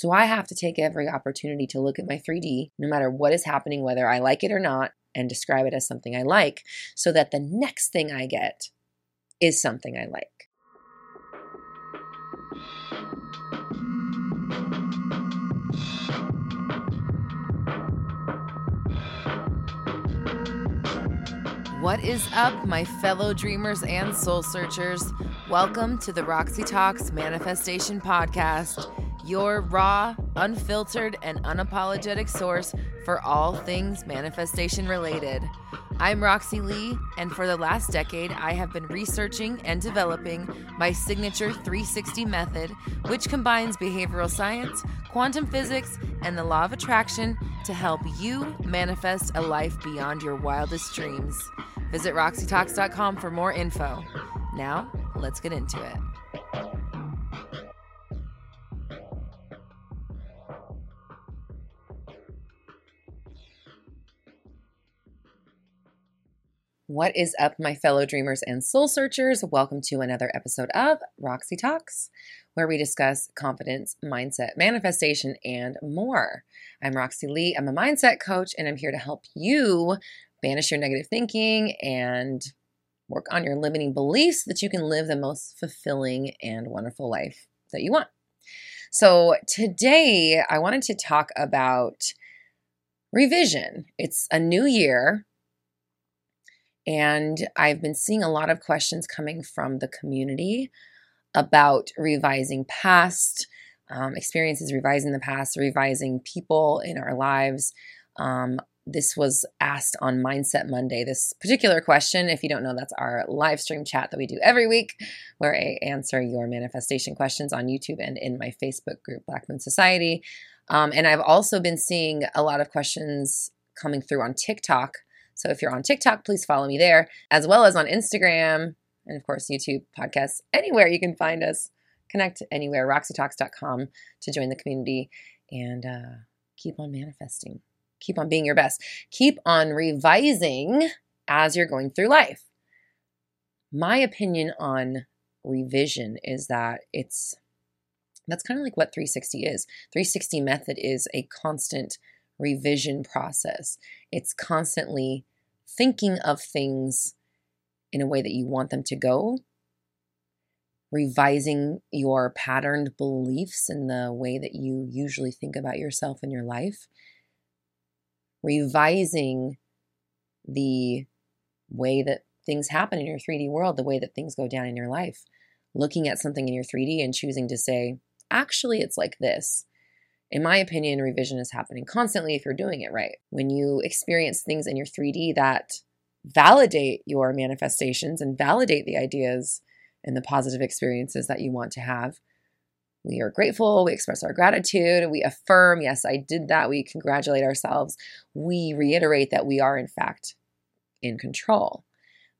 So I have to take every opportunity to look at my 3D, no matter what is happening, whether I like it or not, and describe it as something I like, so that the next thing I get is something I like. What is up, my fellow dreamers and soul searchers? Welcome to the Roxy Talks Manifestation Podcast, your raw, unfiltered, and unapologetic source for all things manifestation related. I'm Roxy Lee, and for the last decade, I have been researching and developing my signature 360 method, which combines behavioral science, quantum physics, and the law of attraction to help you manifest a life beyond your wildest dreams. Visit RoxyTalks.com for more info. Now, let's get into it. What is up, my fellow dreamers and soul searchers? Welcome to another episode of Roxy Talks, where we discuss confidence, mindset, manifestation, and more. I'm Roxy Lee. I'm a mindset coach, and I'm here to help you banish your negative thinking and work on your limiting beliefs so that you can live the most fulfilling and wonderful life that you want. So, today I wanted to talk about revision. It's a new year, and I've been seeing a lot of questions coming from the community about revising past um, experiences, revising the past, revising people in our lives. Um, this was asked on Mindset Monday. This particular question, if you don't know, that's our live stream chat that we do every week where I answer your manifestation questions on YouTube and in my Facebook group, Black Moon Society. Um, and I've also been seeing a lot of questions coming through on TikTok. So if you're on TikTok, please follow me there, as well as on Instagram and, of course, YouTube, podcasts, anywhere you can find us. Connect anywhere, roxytalks.com to join the community and uh, keep on manifesting keep on being your best. Keep on revising as you're going through life. My opinion on revision is that it's that's kind of like what 360 is. 360 method is a constant revision process. It's constantly thinking of things in a way that you want them to go, revising your patterned beliefs in the way that you usually think about yourself and your life, revising the way that things happen in your 3D world, the way that things go down in your life, looking at something in your 3D and choosing to say, actually, it's like this. In my opinion, revision is happening constantly if you're doing it right. When you experience things in your 3D that validate your manifestations and validate the ideas and the positive experiences that you want to have, we are grateful, we express our gratitude, we affirm, yes, I did that, we congratulate ourselves, we reiterate that we are, in fact, in control.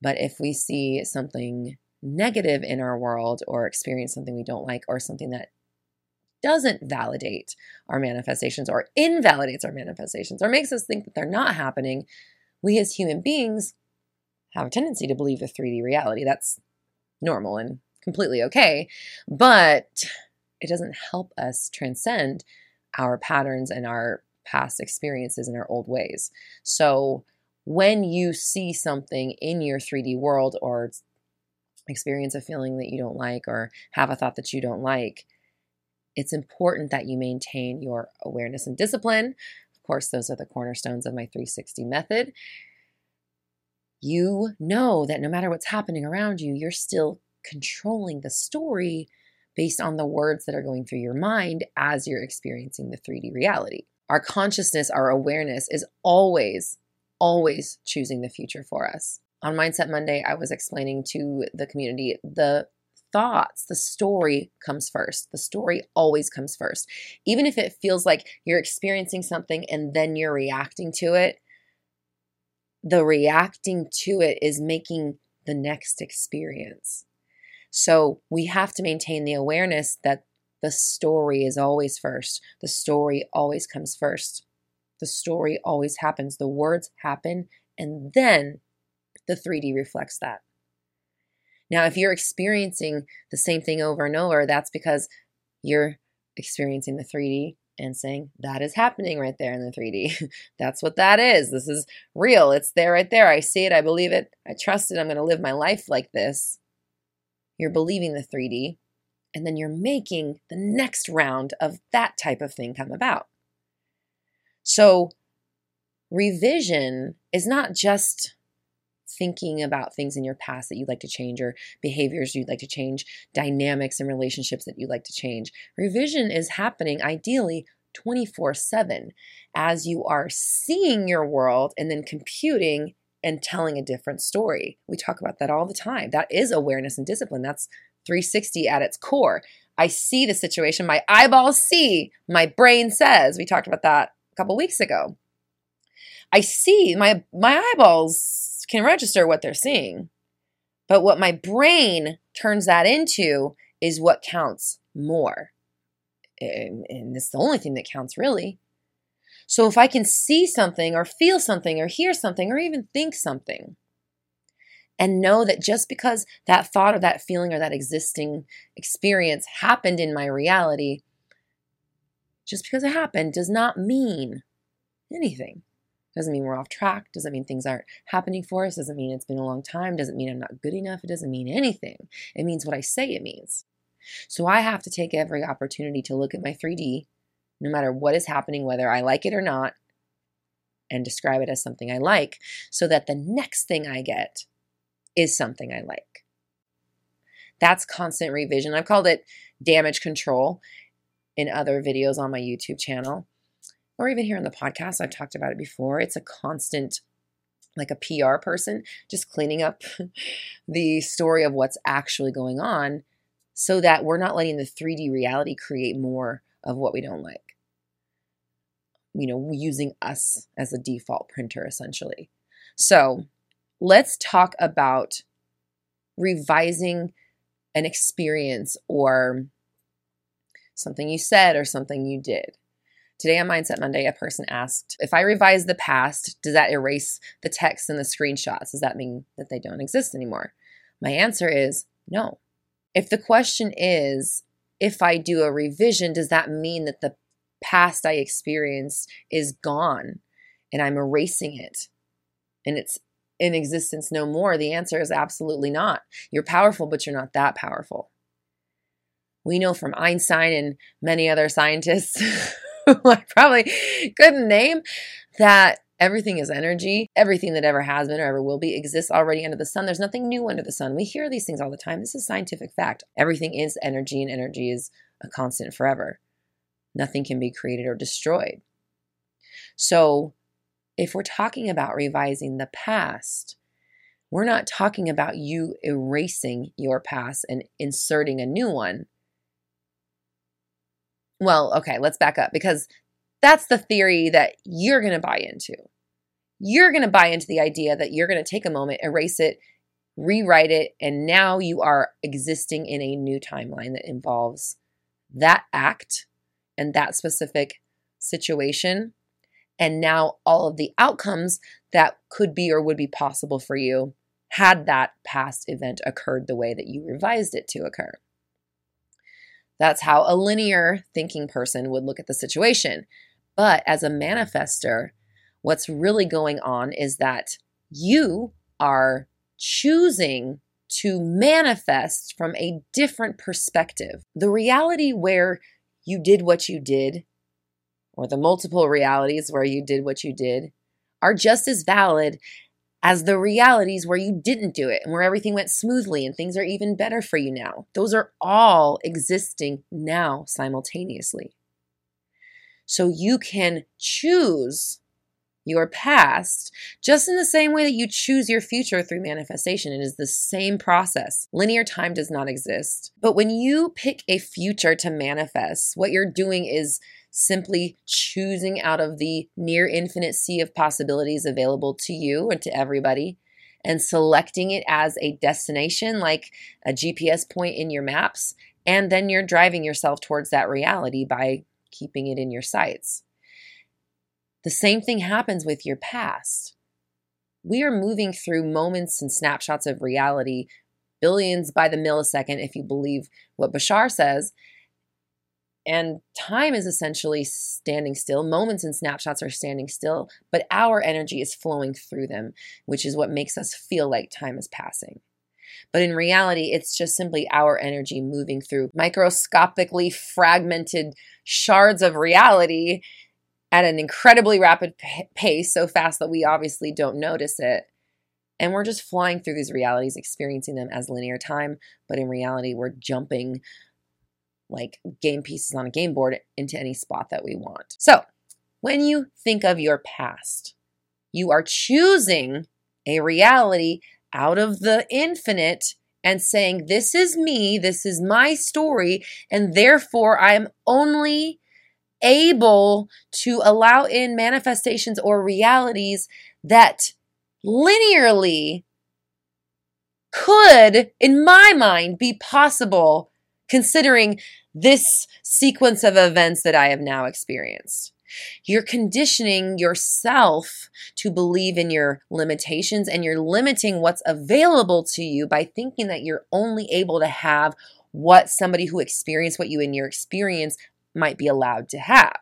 But if we see something negative in our world or experience something we don't like or something that doesn't validate our manifestations or invalidates our manifestations or makes us think that they're not happening, we as human beings have a tendency to believe the 3D reality. That's normal and completely okay. But it doesn't help us transcend our patterns and our past experiences and our old ways. So when you see something in your 3D world or experience a feeling that you don't like or have a thought that you don't like, it's important that you maintain your awareness and discipline. Of course, those are the cornerstones of my 360 method. You know that no matter what's happening around you, you're still controlling the story based on the words that are going through your mind as you're experiencing the 3D reality. Our consciousness, our awareness is always, always choosing the future for us. On Mindset Monday, I was explaining to the community the thoughts, the story comes first. The story always comes first. Even if it feels like you're experiencing something and then you're reacting to it, the reacting to it is making the next experience. So we have to maintain the awareness that the story is always first. The story always comes first. The story always happens. The words happen, and then the 3D reflects that. Now, if you're experiencing the same thing over and over, that's because you're experiencing the 3D and saying, that is happening right there in the 3D. That's what that is. This is real. It's there right there. I see it. I believe it. I trust it. I'm going to live my life like this. You're believing the 3D. And then you're making the next round of that type of thing come about. So, revision is not just thinking about things in your past that you'd like to change or behaviors you'd like to change, dynamics and relationships that you'd like to change. Revision is happening ideally 24 7 as you are seeing your world and then computing and telling a different story. We talk about that all the time. That is awareness and discipline. That's 360 at its core. I see the situation, my eyeballs see, my brain says. We talked about that a couple weeks ago. I see my my eyeballs can register what they're seeing. But what my brain turns that into is what counts more. And, and it's the only thing that counts, really. So if I can see something or feel something or hear something or even think something, and know that just because that thought or that feeling or that existing experience happened in my reality, just because it happened does not mean anything. Doesn't mean we're off track. Doesn't mean things aren't happening for us. Doesn't mean it's been a long time. Doesn't mean I'm not good enough. It doesn't mean anything. It means what I say it means. So I have to take every opportunity to look at my 3D, no matter what is happening, whether I like it or not, and describe it as something I like, so that the next thing I get is something I like. That's constant revision. I've called it damage control in other videos on my YouTube channel or even here on the podcast, I've talked about it before. It's a constant, like a PR person, just cleaning up the story of what's actually going on so that we're not letting the 3D reality create more of what we don't like. You know, using us as a default printer essentially. So let's talk about revising an experience or something you said or something you did. Today on Mindset Monday, a person asked, if I revise the past, does that erase the text and the screenshots? Does that mean that they don't exist anymore? My answer is no. If the question is, if I do a revision, does that mean that the past I experienced is gone and I'm erasing it and it's in existence no more? The answer is absolutely not. You're powerful, but you're not that powerful. We know from Einstein and many other scientists who I probably couldn't name, that everything is energy. Everything that ever has been or ever will be exists already under the sun. There's nothing new under the sun. We hear these things all the time. This is scientific fact. Everything is energy, and energy is a constant forever. Nothing can be created or destroyed. So, if we're talking about revising the past, we're not talking about you erasing your past and inserting a new one well, okay, let's back up because that's the theory that you're going to buy into. You're going to buy into the idea that you're going to take a moment, erase it, rewrite it, and now you are existing in a new timeline that involves that act and that specific situation. And now all of the outcomes that could be or would be possible for you had that past event occurred the way that you revised it to occur. That's how a linear thinking person would look at the situation. But as a manifester, what's really going on is that you are choosing to manifest from a different perspective. The reality where you did what you did, or the multiple realities where you did what you did, are just as valid as the realities where you didn't do it and where everything went smoothly and things are even better for you now. Those are all existing now simultaneously. So you can choose your past just in the same way that you choose your future through manifestation. It is the same process. Linear time does not exist. But when you pick a future to manifest, what you're doing is simply choosing out of the near infinite sea of possibilities available to you and to everybody and selecting it as a destination like a GPS point in your maps. And then you're driving yourself towards that reality by keeping it in your sights. The same thing happens with your past. We are moving through moments and snapshots of reality, billions by the millisecond, if you believe what Bashar says, And time is essentially standing still. Moments and snapshots are standing still, but our energy is flowing through them, which is what makes us feel like time is passing. But in reality, it's just simply our energy moving through microscopically fragmented shards of reality at an incredibly rapid pace, so fast that we obviously don't notice it. And we're just flying through these realities, experiencing them as linear time, but in reality, we're jumping like game pieces on a game board into any spot that we want. So, when you think of your past, you are choosing a reality out of the infinite and saying, This is me, this is my story, and therefore I am only able to allow in manifestations or realities that linearly could, in my mind, be possible considering this sequence of events that I have now experienced. You're conditioning yourself to believe in your limitations and you're limiting what's available to you by thinking that you're only able to have what somebody who experienced what you in your experience might be allowed to have.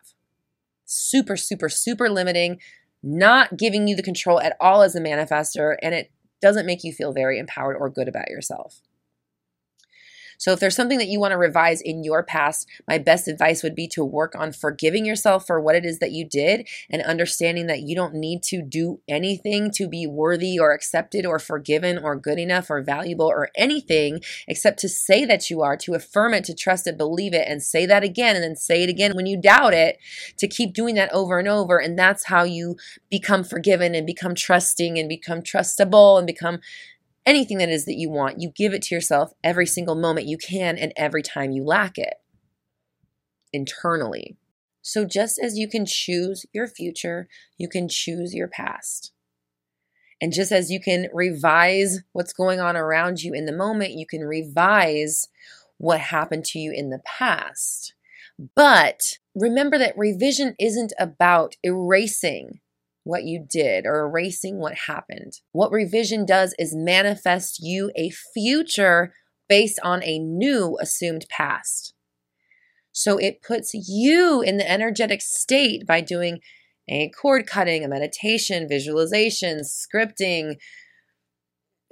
Super, super, super limiting, not giving you the control at all as a manifester, and it doesn't make you feel very empowered or good about yourself. So if there's something that you want to revise in your past, my best advice would be to work on forgiving yourself for what it is that you did and understanding that you don't need to do anything to be worthy or accepted or forgiven or good enough or valuable or anything except to say that you are, to affirm it, to trust it, believe it, and say that again and then say it again when you doubt it, to keep doing that over and over. And that's how you become forgiven and become trusting and become trustable and become anything that is that you want, you give it to yourself every single moment you can and every time you lack it internally. So, just as you can choose your future, you can choose your past. And just as you can revise what's going on around you in the moment, you can revise what happened to you in the past. But remember that revision isn't about erasing what you did or erasing what happened. What revision does is manifest you a future based on a new assumed past. So it puts you in the energetic state by doing a cord cutting, a meditation, visualization, scripting,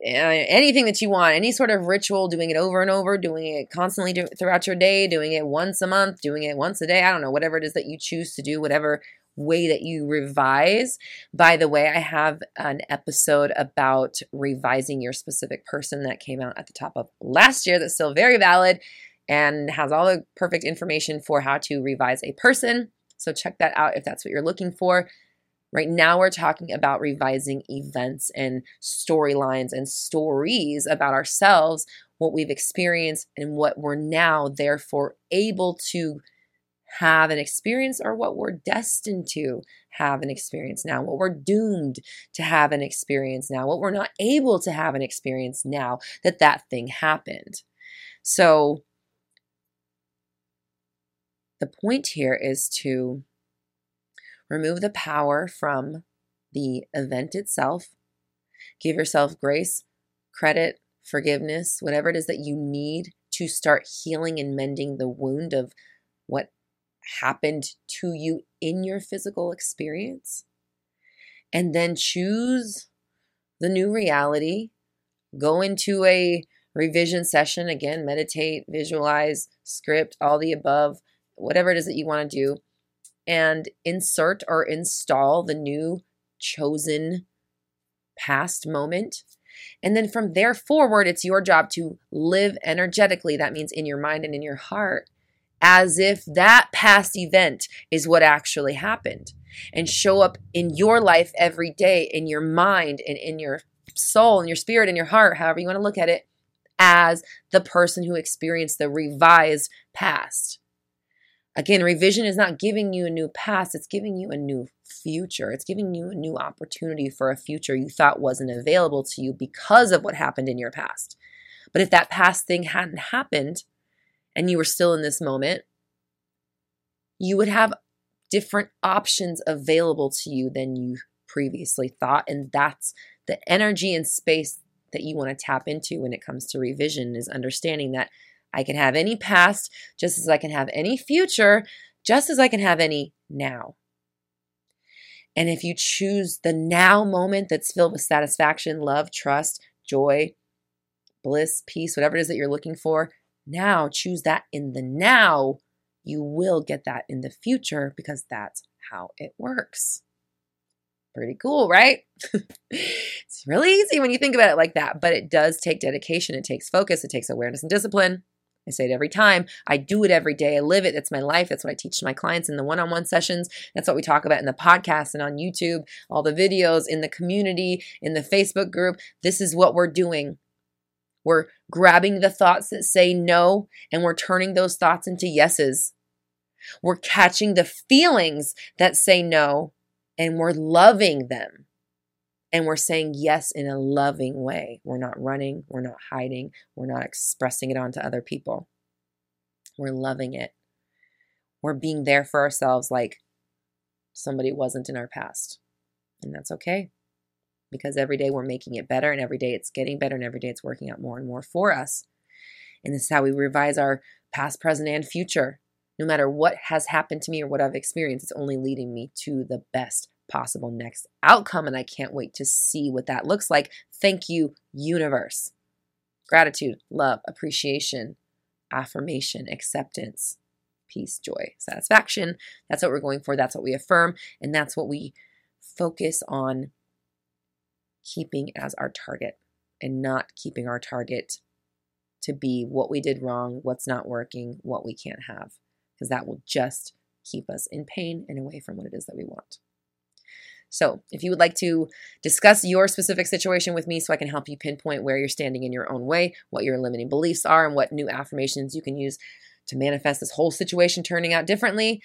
eh, anything that you want, any sort of ritual, doing it over and over, doing it constantly throughout your day, doing it once a month, doing it once a day. I don't know, whatever it is that you choose to do, whatever way that you revise. By the way, I have an episode about revising your specific person that came out at the top of last year that's still very valid and has all the perfect information for how to revise a person. So check that out if that's what you're looking for. Right now, we're talking about revising events and storylines and stories about ourselves, what we've experienced, and what we're now, therefore, able to have an experience or what we're destined to have an experience now, what we're doomed to have an experience now, what we're not able to have an experience now that that thing happened. So, the point here is to remove the power from the event itself, give yourself grace, credit, forgiveness, whatever it is that you need to start healing and mending the wound of what happened to you in your physical experience, and then choose the new reality, go into a revision session again, meditate, visualize, script, all the above, whatever it is that you want to do, and insert or install the new chosen past moment. And then from there forward, it's your job to live energetically. That means in your mind and in your heart as if that past event is what actually happened and show up in your life every day, in your mind and in your soul and your spirit and your heart, however you want to look at it, as the person who experienced the revised past. Again, revision is not giving you a new past, it's giving you a new future. It's giving you a new opportunity for a future you thought wasn't available to you because of what happened in your past. But if that past thing hadn't happened, and you were still in this moment, you would have different options available to you than you previously thought. And that's the energy and space that you want to tap into when it comes to revision is understanding that I can have any past just as I can have any future, just as I can have any now. And if you choose the now moment that's filled with satisfaction, love, trust, joy, bliss, peace, whatever it is that you're looking for, now choose that in the now, you will get that in the future because that's how it works. Pretty cool, right? it's really easy when you think about it like that, but it does take dedication. It takes focus. It takes awareness and discipline. I say it every time. I do it every day. I live it. That's my life. That's what I teach my clients in the one on one sessions. That's what we talk about in the podcast and on YouTube, all the videos, in the community, in the Facebook group. This is what we're doing. We're grabbing the thoughts that say no and we're turning those thoughts into yeses. We're catching the feelings that say no and we're loving them. And we're saying yes in a loving way. We're not running, we're not hiding, we're not expressing it onto other people. We're loving it. We're being there for ourselves like somebody wasn't in our past. And that's okay because every day we're making it better and every day it's getting better and every day it's working out more and more for us. And this is how we revise our past, present, and future. No matter what has happened to me or what I've experienced, it's only leading me to the best possible next outcome. And I can't wait to see what that looks like. Thank you, universe. Gratitude, love, appreciation, affirmation, acceptance, peace, joy, satisfaction. That's what we're going for. That's what we affirm. And that's what we focus on keeping as our target and not keeping our target to be what we did wrong, what's not working, what we can't have, because that will just keep us in pain and away from what it is that we want. So, if you would like to discuss your specific situation with me so I can help you pinpoint where you're standing in your own way, what your limiting beliefs are, and what new affirmations you can use to manifest this whole situation turning out differently,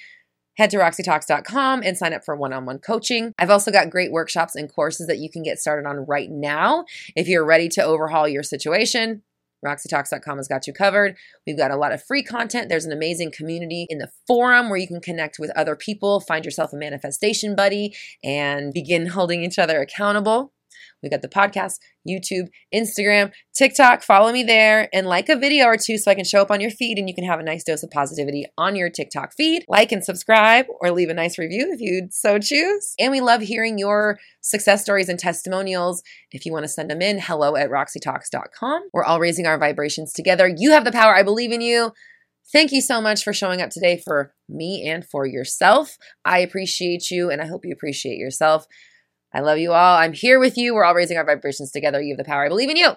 head to roxytalks.com and sign up for one on one coaching. I've also got great workshops and courses that you can get started on right now if you're ready to overhaul your situation. RoxyTalks.com has got you covered. We've got a lot of free content. There's an amazing community in the forum where you can connect with other people, find yourself a manifestation buddy, and begin holding each other accountable. We got the podcast, YouTube, Instagram, TikTok. Follow me there and like a video or two so I can show up on your feed and you can have a nice dose of positivity on your TikTok feed. Like and subscribe or leave a nice review if you'd so choose. And we love hearing your success stories and testimonials. If you want to send them in, hello at roxytalks.com. We're all raising our vibrations together. You have the power. I believe in you. Thank you so much for showing up today for me and for yourself. I appreciate you and I hope you appreciate yourself. I love you all. I'm here with you. We're all raising our vibrations together. You have the power. I believe in you.